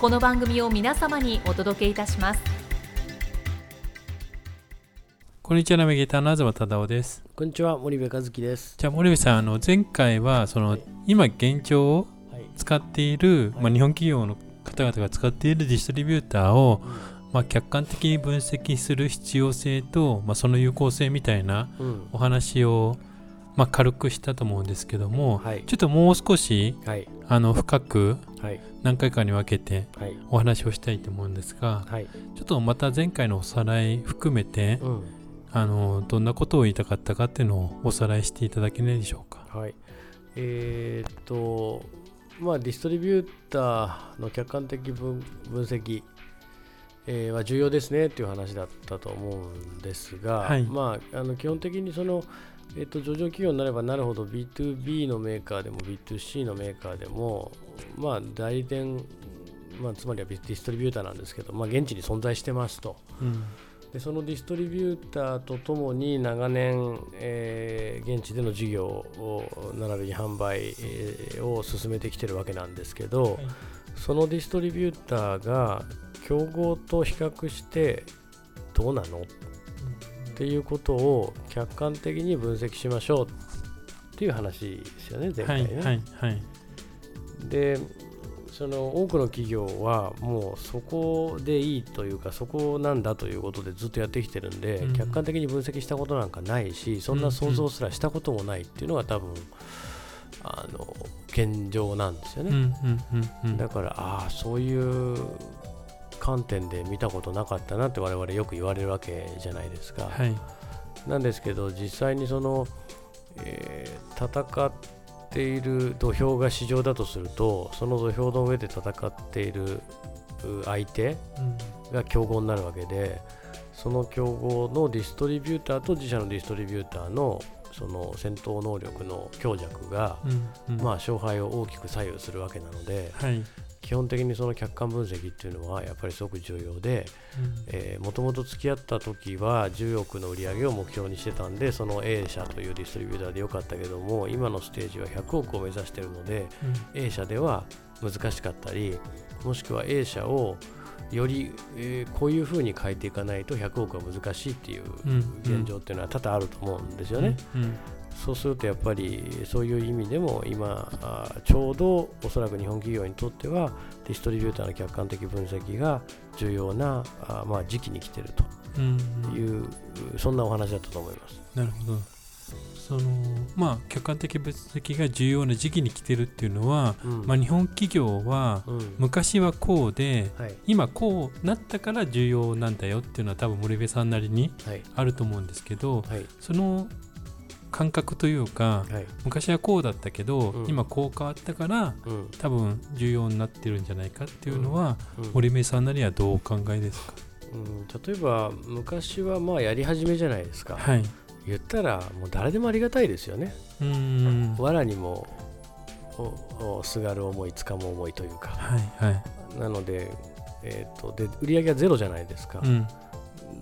この番組を皆様にお届けいたします。こんにちはナビゲーターの東忠夫です。こんにちは森部和樹です。じゃあ森部さんあの前回はその、はい。今現状をはい。使っている、まあ、日本企業の方々が使っているディストリビューターを、まあ、客観的に分析する必要性と、まあ、その有効性みたいなうん。お話を、まあ、軽くしたと思うんですけども、はい。ちょっともう少しはいあの深くはい。何回かに分けてはい。お話をしたいと思うんですがはい。ちょっとまた前回のおさらい含めてうん。あのどんなことを言いたかったかっていうのをおさらいしていただけないでしょうか？はい。えーっとまあディストリビューターの客観的分分析、えーは重要ですねっていう話だったと思うんですが、はい。まああの基本的にそのえーっと上場企業になればなるほど B2B のメーカーでも B2C のメーカーでもまあ代理店まあ、つまりはディストリビューターなんですけど、まあ、現地に存在してますと。うん。でそのディストリビューターとともに長年、えー現地での事業を並びに販売、えーを進めてきてるわけなんですけど、はい。そのディストリビューターが競合と比較してどうなの？っていうことを客観的に分析しましょうっていう話ですよね前回ね。はいはいはい。でその多くの企業はもうそこでいいというかそこなんだということでずっとやってきてるんで、うん。客観的に分析したことなんかないしそんな想像すらしたこともないっていうのが多分あの現状なんですよね、うんうんうんうん。だからああそういう観点で見たことなかったなって我々よく言われるわけじゃないですか、はい。なんですけど実際にその、えー戦っている土俵が市場だとするとその土俵の上で戦っているう相手うん。が競合になるわけでその競合のディストリビューターと自社のディストリビューターのその戦闘能力の強弱が、うんうん。まあ、勝敗を大きく左右するわけなのではい。基本的にその客観分析っていうのはやっぱりすごく重要で、もともと付き合った時は10億の売り上げを目標にしてたんでその A 社というディストリビューターでよかったけども今のステージは100億を目指しているのでうん。A 社では難しかったりもしくは A 社をより、えーこういうふうに変えていかないと100億は難しいっていううん現状っていうのは多々あると思うんですよね。うんそうするとやっぱりそういう意味でも今あちょうどおそらく日本企業にとってはディストリビューターの客観的分析が重要なあまあ時期に来ているうんという、そんなお話だったと思います。なるほどそのまあ客観的分析が重要な時期に来てるっていうのは、うん。まあ、日本企業はうん。昔はこうではい。今こうなったから重要なんだよっていうのは多分森部さんなりにはい。あると思うんですけどはい。その感覚というかはい。昔はこうだったけど、うん。今こう変わったからうん。多分重要になってるんじゃないかっていうのは、うん。森部さんなりはどうお考えですか？うん。例えば昔はまあやり始めじゃないですか、はい言ったらもう誰でもありがたいですよね。藁にもすがる思いつかむ思いというか。いはい。なので,、えー、とで売り上げはゼロじゃないですか、うん。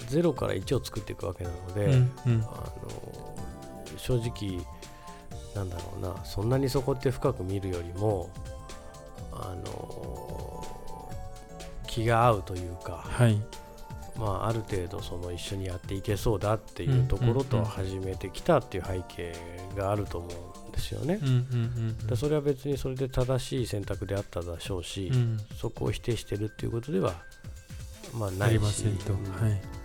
ゼロから1を作っていくわけなので、うんうん。あの正直なんだろうなそんなにそこって深く見るよりもあの気が合うというか、はいまあ、ある程度その一緒にやっていけそうだっていうところと始めてきたっていう背景があると思うんですよね。でそれは別にそれで正しい選択であったでしょうし、うん。そこを否定してるっていうことではまあ、ないし。ませんと、うんはい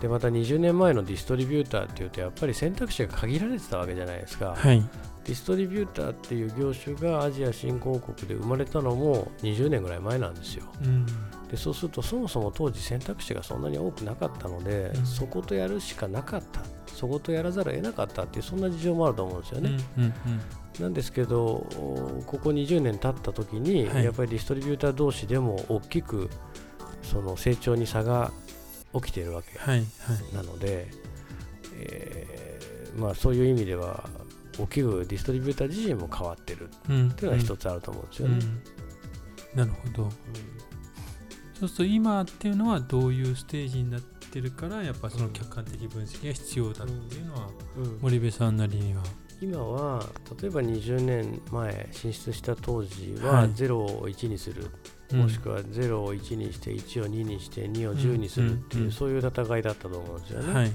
でまた20年前のディストリビューターっていうとやっぱり選択肢が限られてたわけじゃないですか、はい。ディストリビューターっていう業種がアジア新興国で生まれたのも20年ぐらい前なんですよ。うん。でそうするとそもそも当時選択肢がそんなに多くなかったので、うん。そことやるしかなかった。そことやらざるを得なかったっていうそんな事情もあると思うんですよね、うんうんなんですけどおここ20年経った時に、はい。やっぱりディストリビューター同士でも大きくその成長に差が起きているわけ。はいはい。なので、えーまあ、そういう意味では大きくディストリビューター自身も変わってるうんっていうのは一つあると思うんですよね。うん。なるほど。そうすると今っていうのはどういうステージになってるからやっぱその客観的分析が必要だっていうのはうん。うん。森部さんなりには。今は例えば20年前進出した当時ははい。0を1にする、うんもしくは0を1にして1を2にして2を10にするっていう、そういう戦いだったと思うんですよね。はいはい。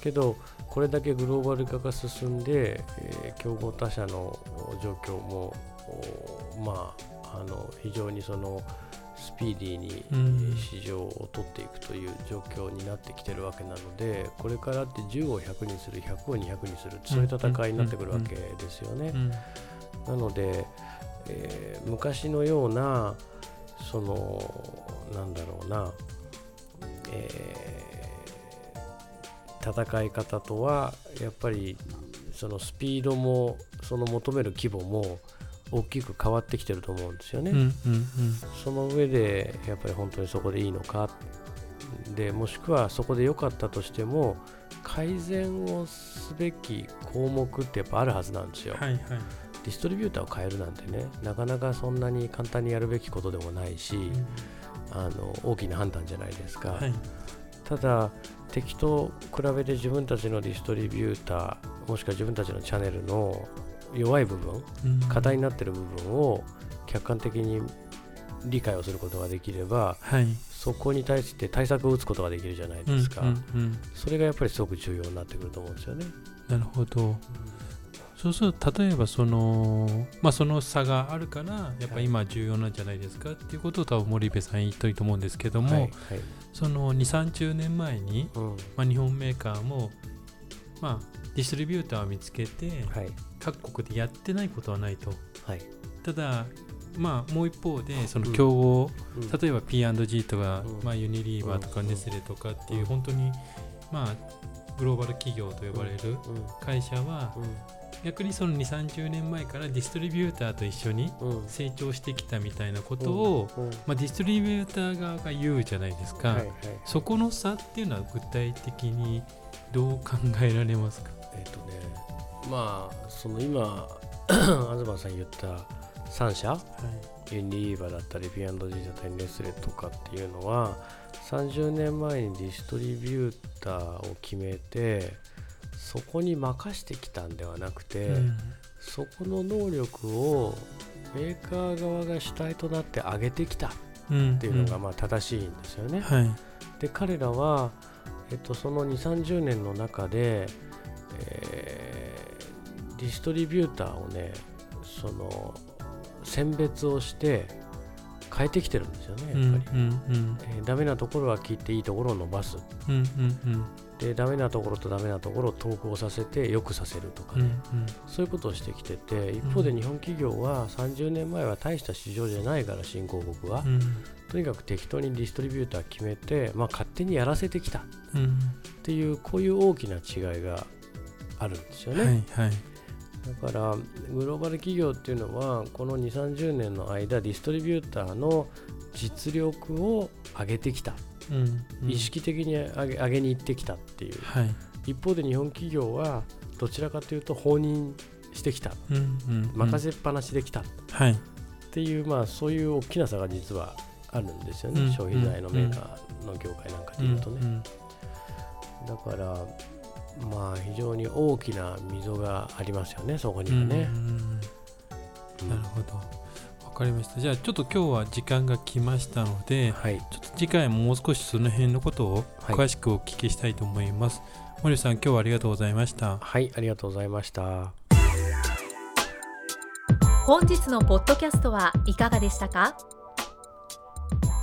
けどこれだけグローバル化が進んで、えー競合他社の状況もおまああの非常にそのスピーディーに市場を取っていくという状況になってきてるわけなのでこれからって10を100にする100を200にするそういう戦いになってくるわけですよね。う。ん。なので、えー昔のようなそのなんだろうな、えー戦い方とはやっぱりそのスピードもその求める規模も大きく変わってきてると思うんですよね。うんうんその上でやっぱり本当にそこでいいのかでもしくはそこで良かったとしても改善をすべき項目ってやっぱあるはずなんですよ。はいはいディストリビューターを変えるなんてねなかなかそんなに簡単にやるべきことでもないし、あの大きな判断じゃないですか、はい。ただ敵と比べて自分たちのディストリビューターもしくは自分たちのチャンネルの弱い部分うん。課題になっている部分を客観的に理解をすることができればはい。そこに対して対策を打つことができるじゃないですか、うんうんうん。それがやっぱりすごく重要になってくると思うんですよね。なるほどそうすると例えばそのまあその差があるからやっぱ今重要なんじゃないですかっていうことを多分森部さん言っとると思うんですけども、はいはい。その2 3 0年前に、うん。まあ、日本メーカーもまあディストリビューターを見つけてはい。各国でやってないことはないと。はい。ただまあもう一方でそのうん競合、うん。例えば P&G とか、うん。まあ、ユニリーバーとかうん。ネスレとかっていううん。本当にまあグローバル企業と呼ばれる会社は逆にその2 3 0年前からディストリビューターと一緒にうん。うん成長してきたみたいなことを、うん。まあ、ディストリビューター側が言うじゃないですか、はいはい。そこの差っていうのは具体的にどう考えられますか、えっ、とねまあその今 東さん言った3社ユニリーバーだったり P&G だったりネスレとかっていうのは30年前にディストリビューターを決めてそこに任してきたんではなくて、うん。そこの能力をメーカー側が主体となって上げてきたっうん。ていうのがまあ正しいんですよね。はい。で彼らは、えっと、その2 3 0年の中で、えーディストリビューターをねその選別をして変えてきてるんですよねうんやっぱり、うんうんえーダメなところは切っていいところを伸ばす。うんうんでダメなところとダメなところを統合させて良くさせるとかうんうね、ん。そういうことをしてきてて一方で日本企業は30年前は大した市場じゃないから新興国は、うん。とにかく適当にディストリビューター決めて、まあ、勝手にやらせてきた。うん。っていうこういう大きな違いがあるんですよね、はいはい。だからグローバル企業っていうのはこの2 3 0年の間ディストリビューターの実力を上げてきた、うんうん意識的に上げ上げに行ってきたっていう。はい。一方で日本企業はどちらかというと放任してきた。うんうん。任せっぱなしできた。っはい。ていう、まあそういう大きな差が実はあるんですよね、うん消費財のメーカーの業界なんかでいうとね、うんだからまあ非常に大きな溝がありますよねそこにうんはね、うん。うん。なるほど。わかりました。じゃあちょっと今日は時間が来ましたのではい。ちょっと次回ももう少しその辺のことをはい。詳しくお聞きしたいと思います、森さん今日はありがとうございました。はいありがとうございました。本日のポッドキャストはいかがでしたか？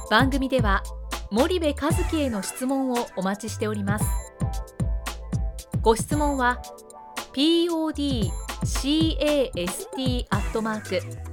番組では森部和樹への質問をお待ちしております。ご質問は podcast アットマーク